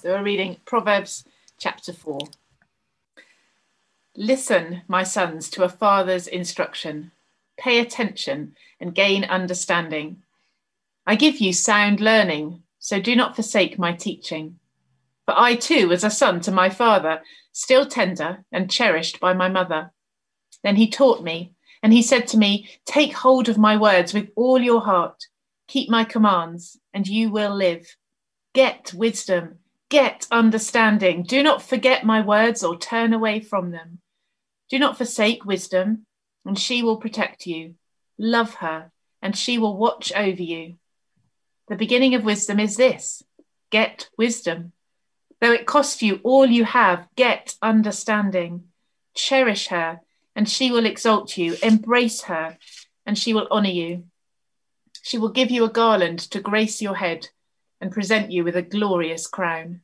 So we're reading Proverbs chapter 4. Listen, my sons, to a father's instruction. Pay attention and gain understanding. I give you sound learning, so do not forsake my teaching. For I too was a son to my father, still tender and cherished by my mother. Then he taught me, and he said to me, Take hold of my words with all your heart, keep my commands, and you will live. Get wisdom Get understanding. Do not forget my words or turn away from them. Do not forsake wisdom, and she will protect you. Love her, and she will watch over you. The beginning of wisdom is this get wisdom. Though it cost you all you have, get understanding. Cherish her, and she will exalt you. Embrace her, and she will honor you. She will give you a garland to grace your head and present you with a glorious crown.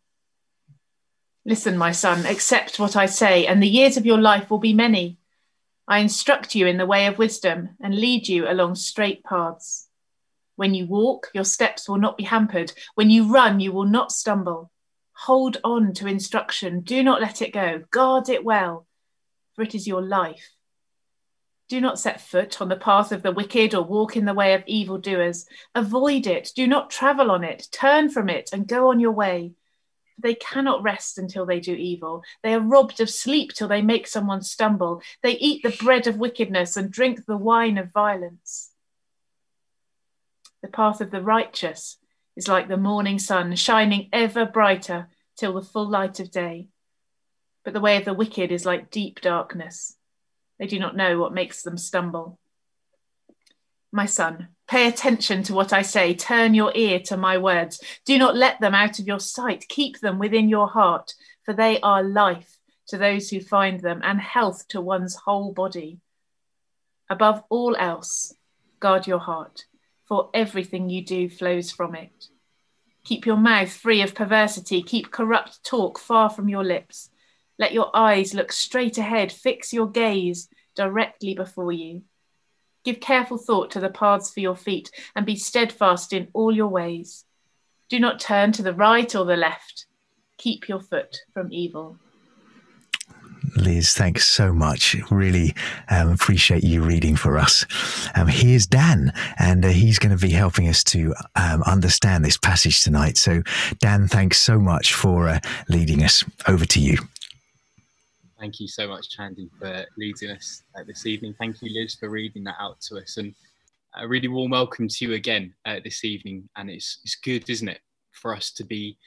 Listen, my son, accept what I say, and the years of your life will be many. I instruct you in the way of wisdom and lead you along straight paths. When you walk, your steps will not be hampered. When you run, you will not stumble. Hold on to instruction. Do not let it go. Guard it well, for it is your life. Do not set foot on the path of the wicked or walk in the way of evildoers. Avoid it. Do not travel on it. Turn from it and go on your way. They cannot rest until they do evil. They are robbed of sleep till they make someone stumble. They eat the bread of wickedness and drink the wine of violence. The path of the righteous is like the morning sun, shining ever brighter till the full light of day. But the way of the wicked is like deep darkness. They do not know what makes them stumble. My son, pay attention to what I say. Turn your ear to my words. Do not let them out of your sight. Keep them within your heart, for they are life to those who find them and health to one's whole body. Above all else, guard your heart, for everything you do flows from it. Keep your mouth free of perversity. Keep corrupt talk far from your lips. Let your eyes look straight ahead, fix your gaze directly before you. Give careful thought to the paths for your feet, and be steadfast in all your ways. Do not turn to the right or the left. Keep your foot from evil. Liz, thanks so much. Really um, appreciate you reading for us. Um, here's Dan, and uh, he's going to be helping us to um, understand this passage tonight. So, Dan, thanks so much for uh, leading us. Over to you. Thank you so much, Chandy, for leading us uh, this evening. Thank you, Liz, for reading that out to us. And a really warm welcome to you again uh, this evening. And it's, it's good, isn't it, for us to be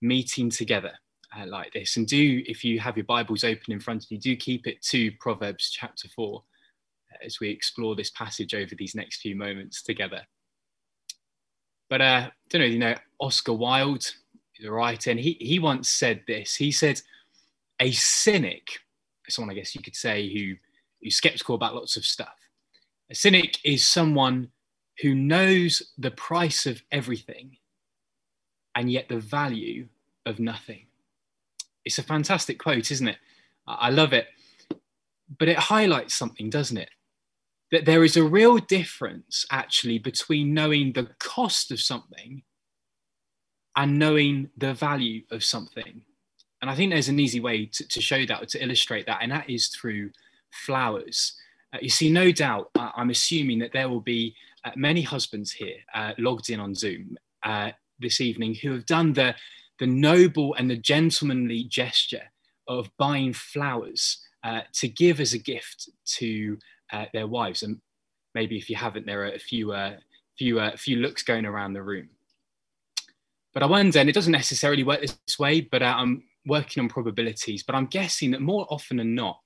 meeting together uh, like this. And do, if you have your Bibles open in front of you, do keep it to Proverbs chapter 4 uh, as we explore this passage over these next few moments together. But uh, I don't know, you know, Oscar Wilde, the writer, and he, he once said this. He said, a cynic, someone I guess you could say who who's skeptical about lots of stuff. A cynic is someone who knows the price of everything and yet the value of nothing. It's a fantastic quote, isn't it? I love it. But it highlights something, doesn't it? That there is a real difference actually between knowing the cost of something and knowing the value of something. And I think there's an easy way to, to show that, or to illustrate that, and that is through flowers. Uh, you see, no doubt, uh, I'm assuming that there will be uh, many husbands here uh, logged in on Zoom uh, this evening who have done the, the noble and the gentlemanly gesture of buying flowers uh, to give as a gift to their wives. And maybe if you haven't, there are a few, few, few looks going around the room. But I wonder, and it doesn't necessarily work this way, but I'm working on probabilities, but I'm guessing that more often than not,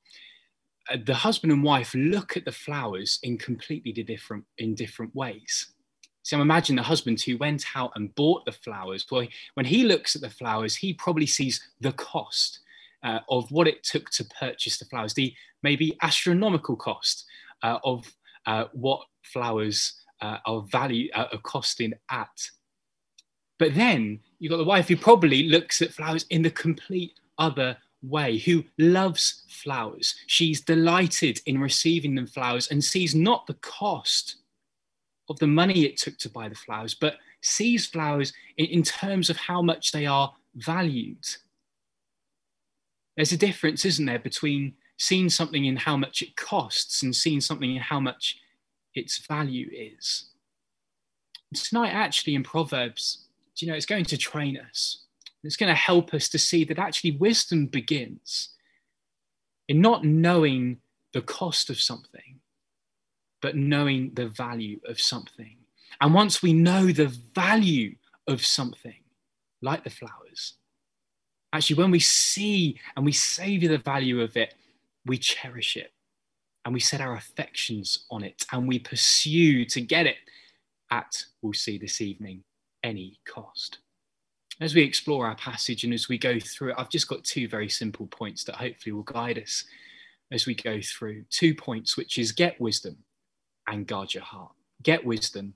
uh, the husband and wife look at the flowers in completely different in different ways. So imagine the husband who went out and bought the flowers. Well, when he looks at the flowers, he probably sees the cost uh, of what it took to purchase the flowers, the maybe astronomical cost uh, of uh, what flowers uh, are value are costing at but then you've got the wife who probably looks at flowers in the complete other way, who loves flowers. She's delighted in receiving them flowers and sees not the cost of the money it took to buy the flowers, but sees flowers in, in terms of how much they are valued. There's a difference, isn't there, between seeing something in how much it costs and seeing something in how much its value is. Tonight, actually, in Proverbs, you know, it's going to train us. It's going to help us to see that actually wisdom begins in not knowing the cost of something, but knowing the value of something. And once we know the value of something, like the flowers, actually, when we see and we savor the value of it, we cherish it and we set our affections on it and we pursue to get it at, we'll see this evening, any cost. As we explore our passage and as we go through it, I've just got two very simple points that hopefully will guide us as we go through. Two points, which is get wisdom and guard your heart. Get wisdom,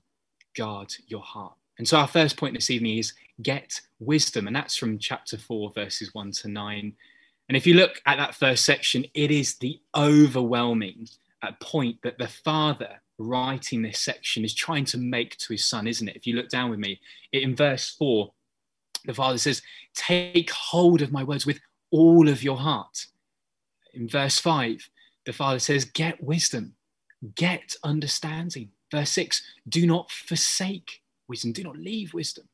guard your heart. And so our first point this evening is get wisdom, and that's from chapter 4, verses 1 to 9. And if you look at that first section, it is the overwhelming uh, point that the father writing this section is trying to make to his son, isn't it? If you look down with me, in verse 4, the father says, Take hold of my words with all of your heart. In verse 5, the father says, Get wisdom, get understanding. Verse 6, do not forsake wisdom, do not leave wisdom.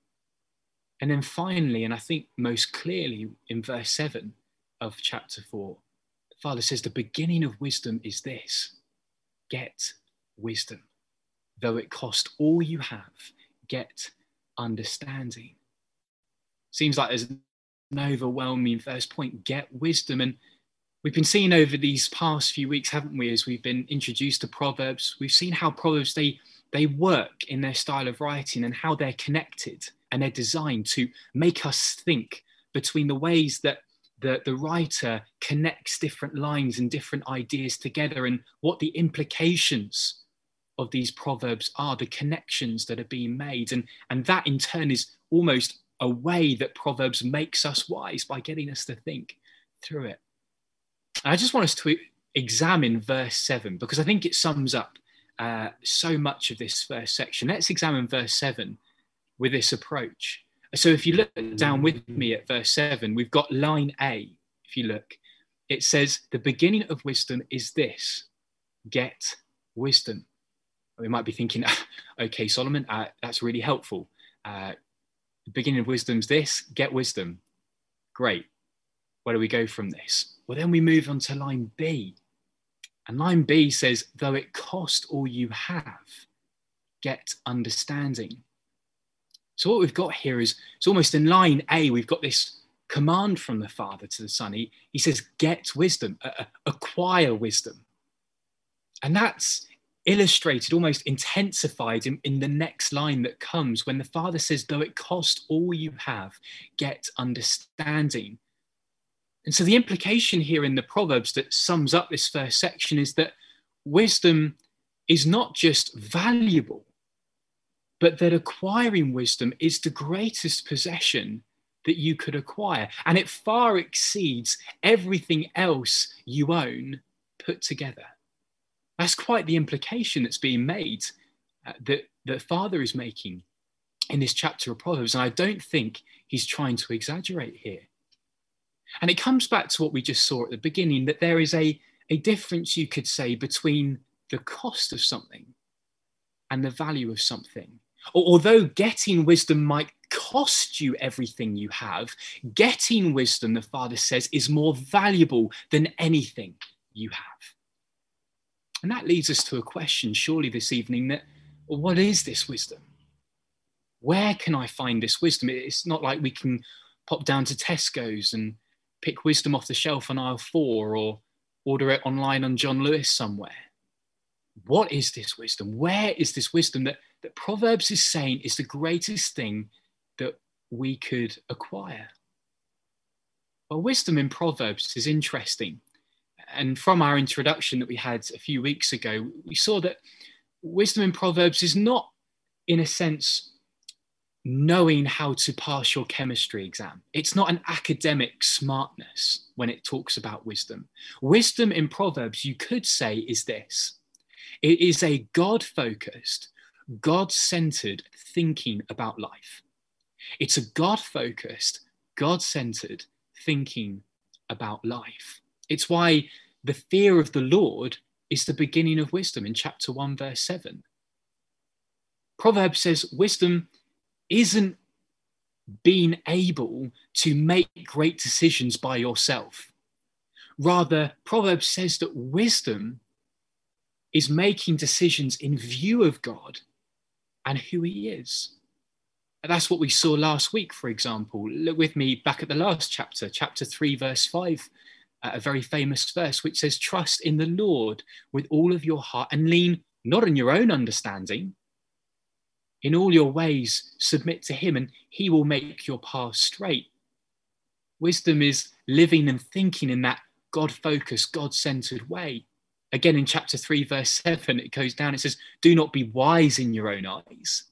And then finally, and I think most clearly in verse 7 of chapter 4, the Father says, The beginning of wisdom is this get wisdom. Though it cost all you have, get understanding. Seems like there's an overwhelming first point get wisdom. And we've been seeing over these past few weeks, haven't we, as we've been introduced to Proverbs, we've seen how Proverbs they they work in their style of writing and how they're connected and they're designed to make us think between the ways that the, the writer connects different lines and different ideas together and what the implications of these proverbs are, the connections that are being made. And, and that in turn is almost a way that Proverbs makes us wise by getting us to think through it. I just want us to examine verse 7 because I think it sums up uh, so much of this first section. Let's examine verse 7 with this approach. So if you look down with me at verse 7, we've got line A. If you look, it says, The beginning of wisdom is this get wisdom. We might be thinking, okay, Solomon, uh, that's really helpful. Uh, the beginning of wisdom is this get wisdom. Great. Where do we go from this? Well, then we move on to line B. And line B says, though it cost all you have, get understanding. So what we've got here is it's almost in line A, we've got this command from the Father to the Son. He, he says, get wisdom, uh, acquire wisdom. And that's illustrated, almost intensified in, in the next line that comes when the Father says, though it cost all you have, get understanding. And so the implication here in the Proverbs that sums up this first section is that wisdom is not just valuable, but that acquiring wisdom is the greatest possession that you could acquire. And it far exceeds everything else you own put together. That's quite the implication that's being made uh, that the Father is making in this chapter of Proverbs. And I don't think he's trying to exaggerate here. And it comes back to what we just saw at the beginning that there is a, a difference, you could say, between the cost of something and the value of something. Although getting wisdom might cost you everything you have, getting wisdom, the Father says, is more valuable than anything you have. And that leads us to a question, surely, this evening that well, what is this wisdom? Where can I find this wisdom? It's not like we can pop down to Tesco's and pick wisdom off the shelf on aisle four or order it online on John Lewis somewhere. What is this wisdom? Where is this wisdom that, that Proverbs is saying is the greatest thing that we could acquire? Well, wisdom in Proverbs is interesting. And from our introduction that we had a few weeks ago, we saw that wisdom in Proverbs is not, in a sense, knowing how to pass your chemistry exam. It's not an academic smartness when it talks about wisdom. Wisdom in Proverbs, you could say, is this it is a God focused, God centered thinking about life. It's a God focused, God centered thinking about life. It's why the fear of the Lord is the beginning of wisdom in chapter 1, verse 7. Proverbs says wisdom isn't being able to make great decisions by yourself. Rather, Proverbs says that wisdom is making decisions in view of God and who He is. And that's what we saw last week, for example. Look with me back at the last chapter, chapter 3, verse 5, uh, a very famous verse which says, Trust in the Lord with all of your heart and lean not on your own understanding, in all your ways, submit to him, and he will make your path straight. Wisdom is living and thinking in that God focused, God centered way. Again, in chapter 3, verse 7, it goes down, it says, Do not be wise in your own eyes.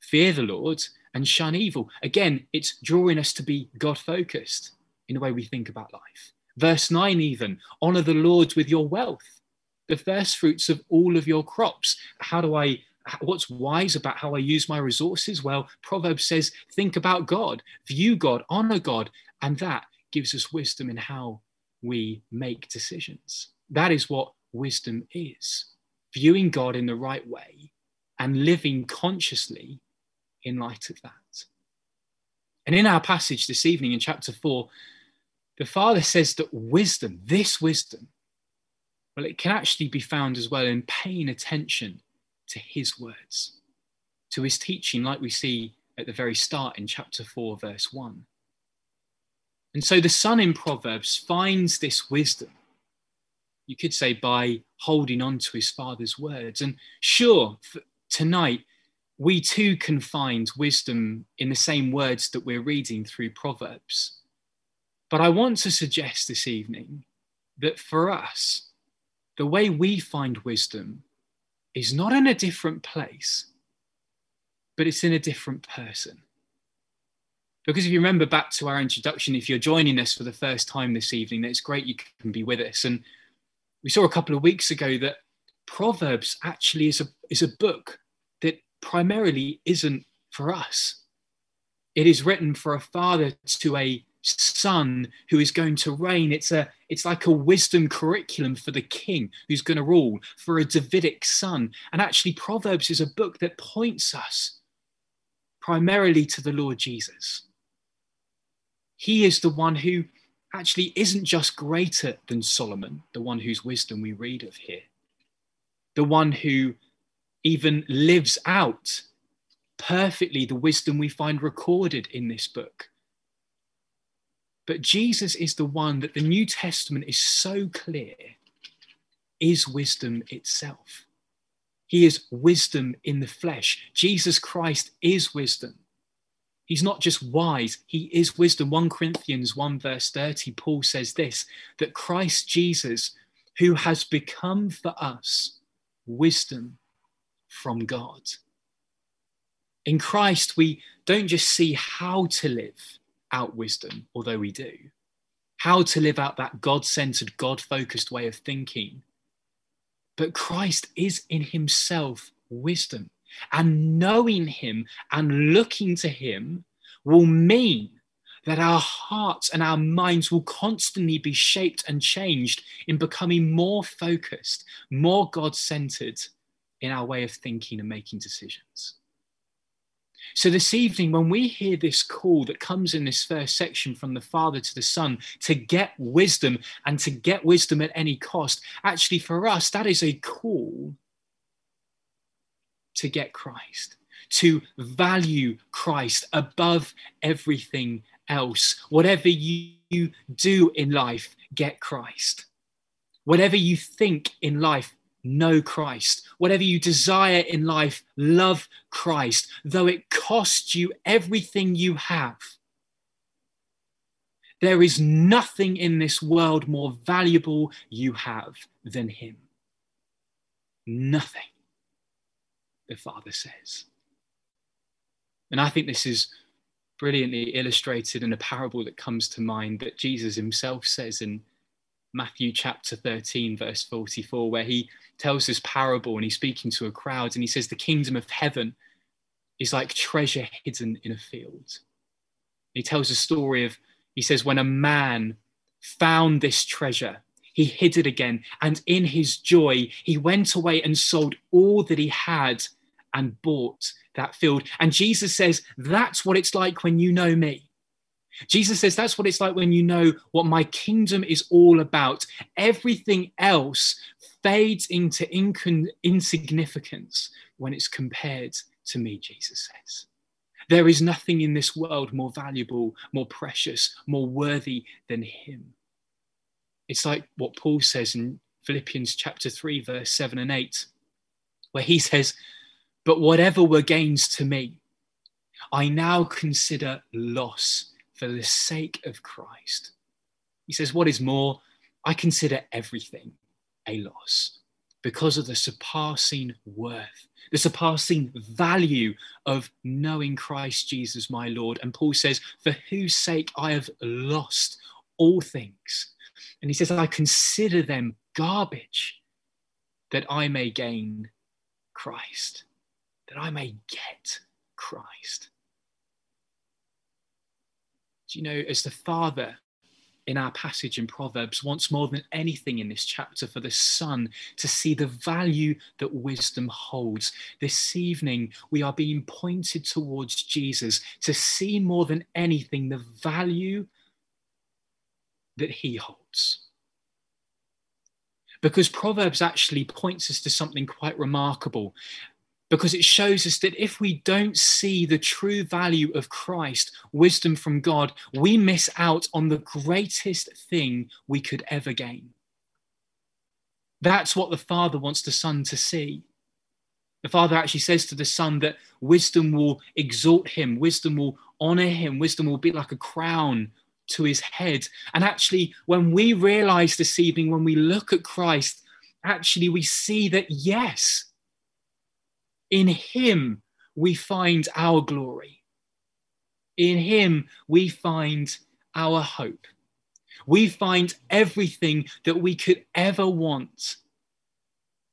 Fear the Lord and shun evil. Again, it's drawing us to be God focused in the way we think about life. Verse 9, even, honor the Lord with your wealth, the first fruits of all of your crops. How do I what's wise about how I use my resources? Well, Proverbs says, think about God, view God, honor God, and that gives us wisdom in how we make decisions. That is what wisdom is viewing God in the right way and living consciously in light of that. And in our passage this evening in chapter 4, the Father says that wisdom, this wisdom, well, it can actually be found as well in paying attention to his words, to his teaching, like we see at the very start in chapter 4, verse 1. And so the son in Proverbs finds this wisdom, you could say, by holding on to his father's words. And sure, tonight, we too can find wisdom in the same words that we're reading through Proverbs. But I want to suggest this evening that for us, the way we find wisdom is not in a different place, but it's in a different person. Because if you remember back to our introduction, if you're joining us for the first time this evening, then it's great you can be with us. And we saw a couple of weeks ago that Proverbs actually is a, is a book that primarily isn't for us. It is written for a father to a son who is going to reign. It's a it's like a wisdom curriculum for the king who's going to rule, for a Davidic son. And actually, Proverbs is a book that points us primarily to the Lord Jesus. He is the one who actually isn't just greater than Solomon, the one whose wisdom we read of here, the one who even lives out perfectly the wisdom we find recorded in this book. But Jesus is the one that the New Testament is so clear is wisdom itself. He is wisdom in the flesh. Jesus Christ is wisdom. He's not just wise, he is wisdom. 1 Corinthians 1, verse 30, Paul says this that Christ Jesus, who has become for us wisdom from God. In Christ, we don't just see how to live, out wisdom, although we do, how to live out that God centered, God focused way of thinking. But Christ is in himself wisdom, and knowing him and looking to him will mean that our hearts and our minds will constantly be shaped and changed in becoming more focused, more God centered in our way of thinking and making decisions. So, this evening, when we hear this call that comes in this first section from the Father to the Son to get wisdom and to get wisdom at any cost, actually, for us, that is a call to get Christ, to value Christ above everything else. Whatever you do in life, get Christ. Whatever you think in life, know Christ. Whatever you desire in life, love Christ, though it costs you everything you have. There is nothing in this world more valuable you have than Him. Nothing, the Father says. And I think this is brilliantly illustrated in a parable that comes to mind that Jesus himself says in Matthew chapter 13, verse 44, where he tells this parable and he's speaking to a crowd and he says, The kingdom of heaven is like treasure hidden in a field. He tells a story of, he says, when a man found this treasure, he hid it again. And in his joy, he went away and sold all that he had and bought that field. And Jesus says, That's what it's like when you know me. Jesus says, That's what it's like when you know what my kingdom is all about. Everything else fades into insignificance when it's compared to me, Jesus says. There is nothing in this world more valuable, more precious, more worthy than him. It's like what Paul says in Philippians chapter 3, verse 7 and 8, where he says, But whatever were gains to me, I now consider loss for the sake of Christ. He says, What is more, I consider everything a loss because of the surpassing worth, the surpassing value of knowing Christ Jesus, my Lord. And Paul says, For whose sake I have lost all things. And he says, I consider them garbage that I may gain Christ, that I may get Christ. You know, as the Father in our passage in Proverbs wants more than anything in this chapter for the Son to see the value that wisdom holds. This evening, we are being pointed towards Jesus to see more than anything the value that he holds. Because Proverbs actually points us to something quite remarkable because it shows us that if we don't see the true value of Christ, wisdom from God, we miss out on the greatest thing we could ever gain. That's what the Father wants the Son to see. The Father actually says to the Son that wisdom will exalt him, wisdom will honor him, wisdom will be like a crown to his head. And actually, when we realize this evening, when we look at Christ, actually we see that yes, in Him we find our glory. In Him we find our hope. We find everything that we could ever want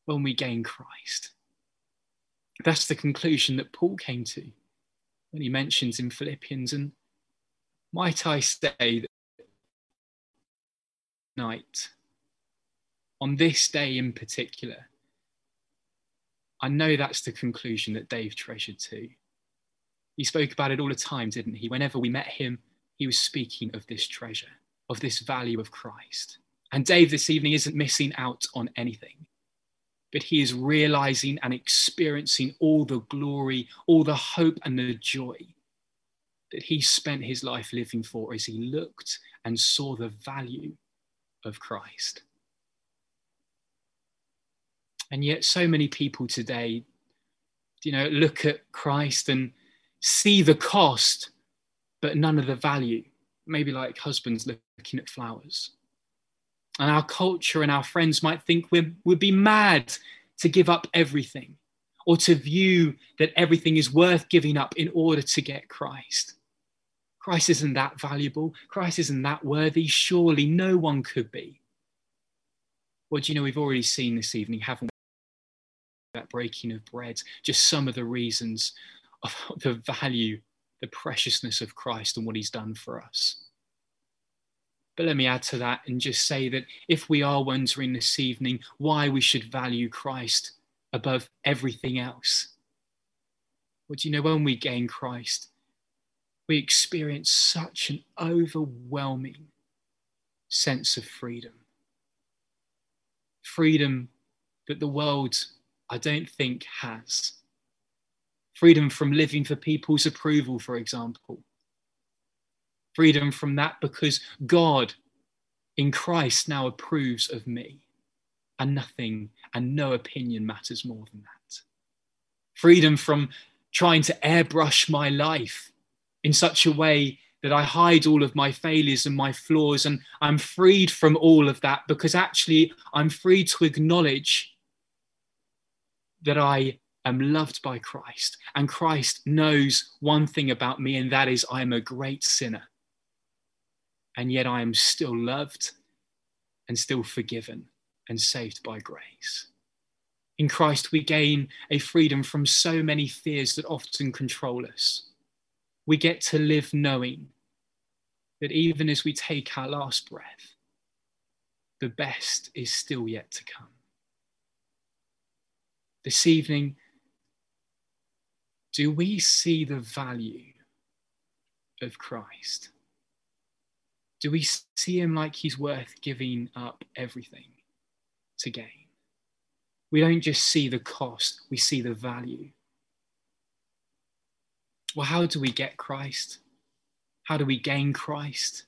when we gain Christ. That's the conclusion that Paul came to when he mentions in Philippians. And might I say that night, on this day in particular, I know that's the conclusion that Dave treasured too. He spoke about it all the time, didn't he? Whenever we met him, he was speaking of this treasure, of this value of Christ. And Dave this evening isn't missing out on anything, but he is realizing and experiencing all the glory, all the hope, and the joy that he spent his life living for as he looked and saw the value of Christ. And yet, so many people today, you know, look at Christ and see the cost, but none of the value. Maybe like husbands looking at flowers. And our culture and our friends might think we would be mad to give up everything or to view that everything is worth giving up in order to get Christ. Christ isn't that valuable. Christ isn't that worthy. Surely no one could be. Well, do you know, we've already seen this evening, haven't that breaking of bread, just some of the reasons of the value, the preciousness of Christ and what he's done for us. But let me add to that and just say that if we are wondering this evening why we should value Christ above everything else, well, do you know when we gain Christ, we experience such an overwhelming sense of freedom. Freedom that the world I don't think has. Freedom from living for people's approval, for example. Freedom from that because God in Christ now approves of me, and nothing and no opinion matters more than that. Freedom from trying to airbrush my life in such a way that I hide all of my failures and my flaws, and I'm freed from all of that because actually I'm free to acknowledge that I am loved by Christ, and Christ knows one thing about me, and that is I am a great sinner. And yet I am still loved and still forgiven and saved by grace. In Christ, we gain a freedom from so many fears that often control us. We get to live knowing that even as we take our last breath, the best is still yet to come. This evening, do we see the value of Christ? Do we see him like he's worth giving up everything to gain? We don't just see the cost, we see the value. Well, how do we get Christ? How do we gain Christ?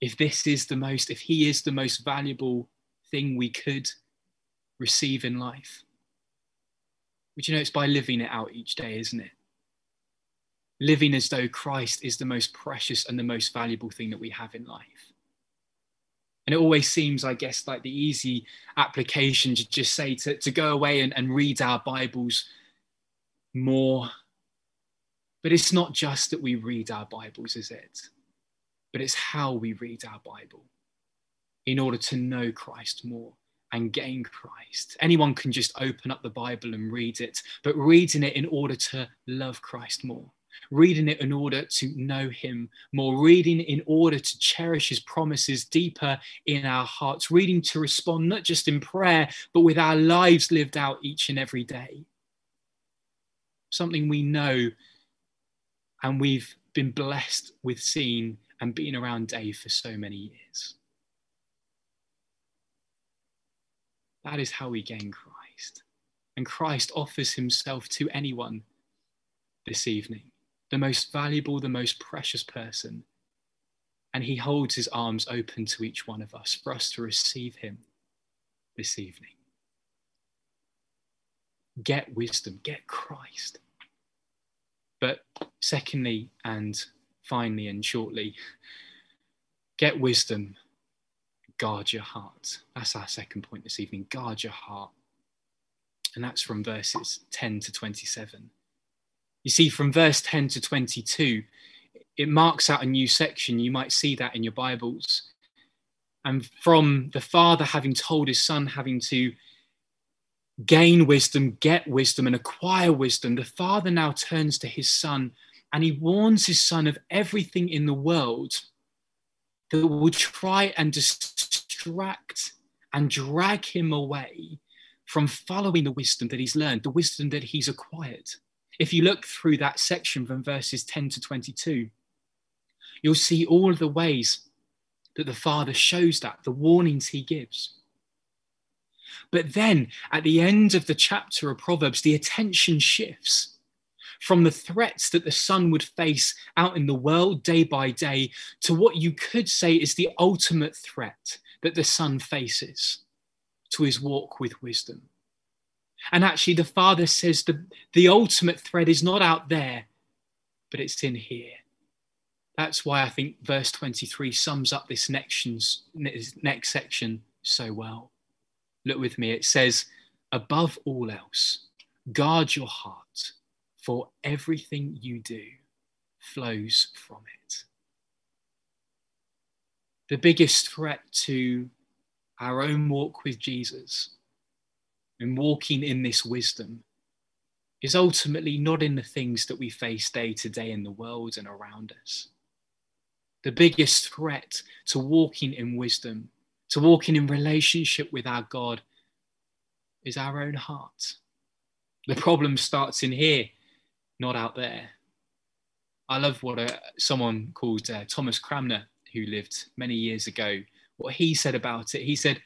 If this is the most, if he is the most valuable thing we could receive in life, which you know it's by living it out each day, isn't it? Living as though Christ is the most precious and the most valuable thing that we have in life. And it always seems, I guess, like the easy application to just say to, to go away and, and read our Bibles more. But it's not just that we read our Bibles, is it? But it's how we read our Bible in order to know Christ more and gain Christ. Anyone can just open up the Bible and read it, but reading it in order to love Christ more reading it in order to know Him more, reading in order to cherish His promises deeper in our hearts, reading to respond not just in prayer, but with our lives lived out each and every day. Something we know and we've been blessed with seeing and being around Dave for so many years. That is how we gain Christ. And Christ offers himself to anyone this evening the most valuable, the most precious person. And he holds his arms open to each one of us for us to receive him this evening. Get wisdom, get Christ. But secondly, and finally and shortly, get wisdom, guard your heart. That's our second point this evening. Guard your heart. And that's from verses 10 to 27. You see, from verse 10 to 22, it marks out a new section. You might see that in your Bibles. And from the father having told his son, having to gain wisdom, get wisdom, and acquire wisdom, the father now turns to his son and he warns his son of everything in the world that would try and distract and drag him away from following the wisdom that he's learned, the wisdom that he's acquired. If you look through that section from verses 10 to 22, you'll see all the ways that the Father shows that, the warnings he gives. But then at the end of the chapter of Proverbs, the attention shifts from the threats that the son would face out in the world day by day to what you could say is the ultimate threat that the son faces to his walk with wisdom. And actually, the Father says the, the ultimate thread is not out there, but it's in here. That's why I think verse 23 sums up this next, next section so well. Look with me. It says, above all else, guard your heart, for everything you do flows from it. The biggest threat to our own walk with Jesus and walking in this wisdom is ultimately not in the things that we face day to day in the world and around us. The biggest threat to walking in wisdom, to walking in relationship with our God, is our own heart. The problem starts in here, not out there. I love what uh, someone called uh, Thomas Cranmer, who lived many years ago, what he said about it. He said,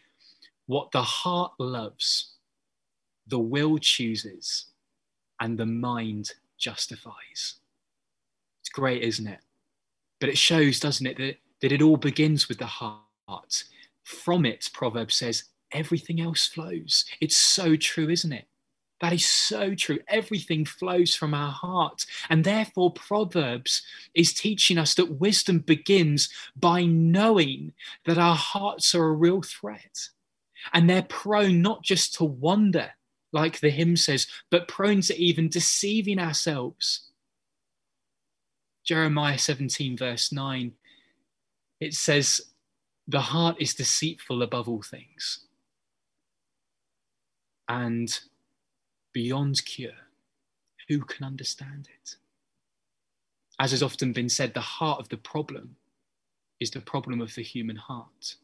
What the heart loves the will chooses and the mind justifies. It's great, isn't it? But it shows, doesn't it, that, that it all begins with the heart. From it, Proverbs says, everything else flows. It's so true, isn't it? That is so true. Everything flows from our heart. And therefore, Proverbs is teaching us that wisdom begins by knowing that our hearts are a real threat. And they're prone not just to wander like the hymn says, but prone to even deceiving ourselves. Jeremiah 17, verse 9, it says, The heart is deceitful above all things and beyond cure. Who can understand it? As has often been said, the heart of the problem is the problem of the human heart.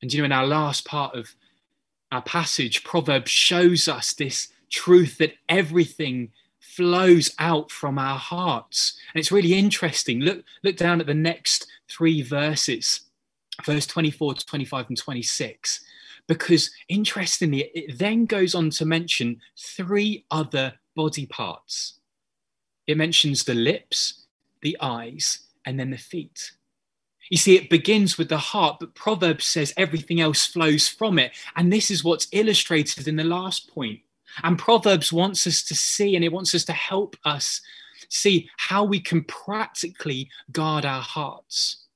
And you know, in our last part of our passage, Proverbs shows us this truth that everything flows out from our hearts. And it's really interesting. Look, look down at the next three verses, verse 24, 25, and 26. Because interestingly, it then goes on to mention three other body parts. It mentions the lips, the eyes, and then the feet. You see, it begins with the heart, but Proverbs says everything else flows from it. And this is what's illustrated in the last point. And Proverbs wants us to see, and it wants us to help us see how we can practically guard our hearts.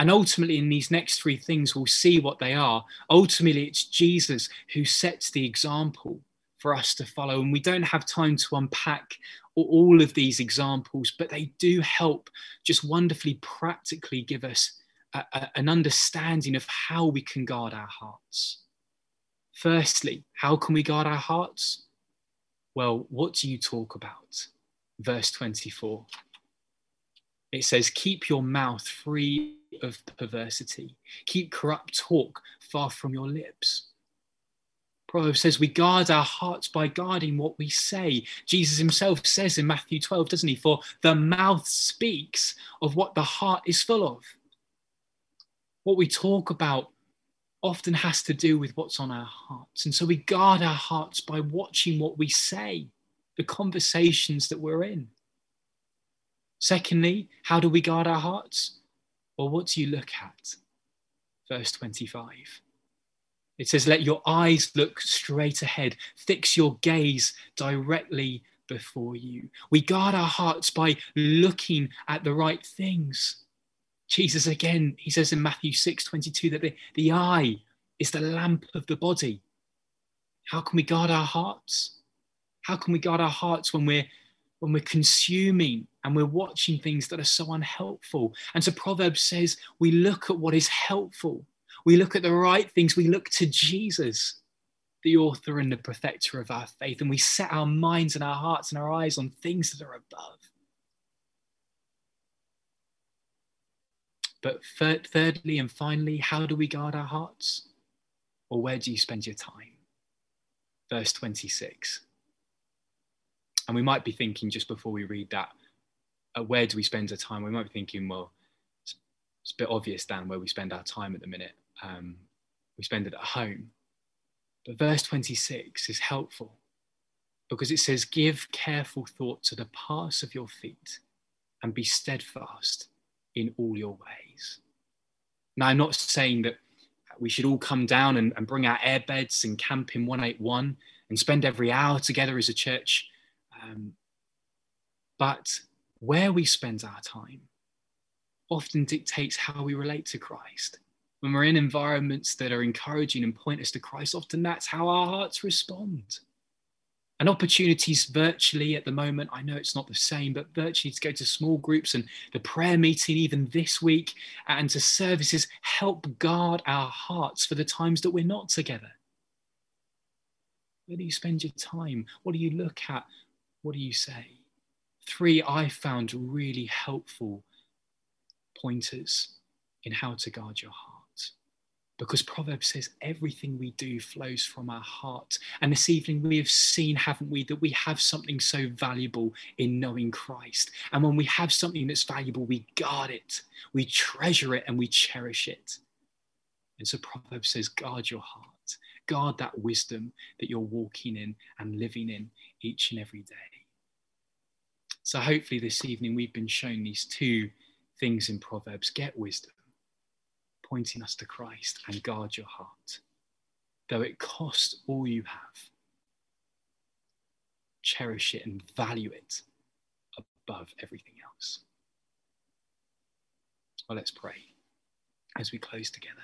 And ultimately, in these next three things, we'll see what they are. Ultimately, it's Jesus who sets the example for us to follow. And we don't have time to unpack all of these examples, but they do help just wonderfully practically give us a, a, an understanding of how we can guard our hearts. Firstly, how can we guard our hearts? Well, what do you talk about? Verse 24. It says, Keep your mouth free of perversity, keep corrupt talk far from your lips. Proverbs says we guard our hearts by guarding what we say. Jesus himself says in Matthew 12, doesn't he? For the mouth speaks of what the heart is full of. What we talk about often has to do with what's on our hearts. And so we guard our hearts by watching what we say, the conversations that we're in. Secondly, how do we guard our hearts? Well, what do you look at? Verse 25. It says, Let your eyes look straight ahead, fix your gaze directly before you. We guard our hearts by looking at the right things. Jesus, again, he says in Matthew 6 22 that the, the eye is the lamp of the body. How can we guard our hearts? How can we guard our hearts when we're when we're consuming and we're watching things that are so unhelpful? And so Proverbs says we look at what is helpful we look at the right things. We look to Jesus, the author and the perfecter of our faith, and we set our minds and our hearts and our eyes on things that are above. But thirdly and finally, how do we guard our hearts? Or where do you spend your time? Verse 26. And we might be thinking just before we read that, uh, where do we spend our time? We might be thinking, well, it's, it's a bit obvious, Dan, where we spend our time at the minute um, we spend it at home. But verse 26 is helpful because it says, Give careful thought to the paths of your feet and be steadfast in all your ways. Now, I'm not saying that we should all come down and, and bring our airbeds and camp in 181 and spend every hour together as a church. Um, but where we spend our time often dictates how we relate to Christ when we're in environments that are encouraging and point us to Christ, often that's how our hearts respond. And opportunities virtually at the moment, I know it's not the same, but virtually to go to small groups and the prayer meeting, even this week, and to services help guard our hearts for the times that we're not together. Where do you spend your time? What do you look at? What do you say? Three I found really helpful pointers in how to guard your heart because Proverbs says everything we do flows from our heart. And this evening we have seen, haven't we, that we have something so valuable in knowing Christ. And when we have something that's valuable, we guard it, we treasure it, and we cherish it. And so Proverbs says, guard your heart, guard that wisdom that you're walking in and living in each and every day. So hopefully this evening we've been shown these two things in Proverbs get wisdom pointing us to Christ and guard your heart. Though it cost all you have, cherish it and value it above everything else. Well, let's pray as we close together.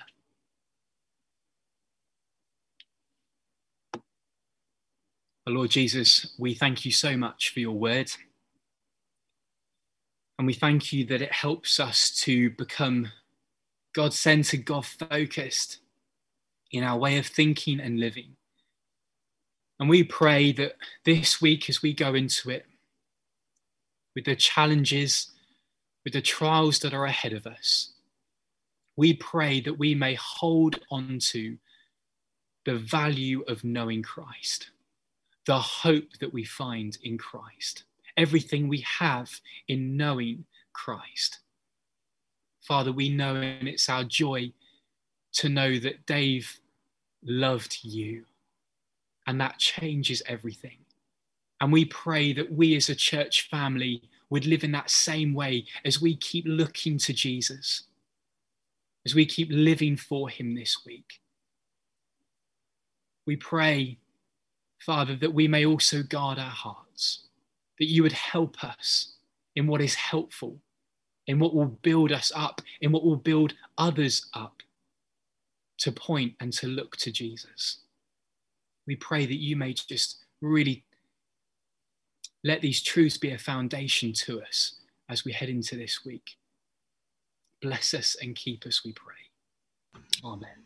Lord Jesus, we thank you so much for your word. And we thank you that it helps us to become God centered, God focused in our way of thinking and living. And we pray that this week, as we go into it, with the challenges, with the trials that are ahead of us, we pray that we may hold on to the value of knowing Christ, the hope that we find in Christ, everything we have in knowing Christ. Father, we know and it's our joy to know that Dave loved you, and that changes everything. And we pray that we as a church family would live in that same way as we keep looking to Jesus, as we keep living for him this week. We pray, Father, that we may also guard our hearts, that you would help us in what is helpful, in what will build us up, in what will build others up to point and to look to Jesus. We pray that you may just really let these truths be a foundation to us as we head into this week. Bless us and keep us, we pray. Amen.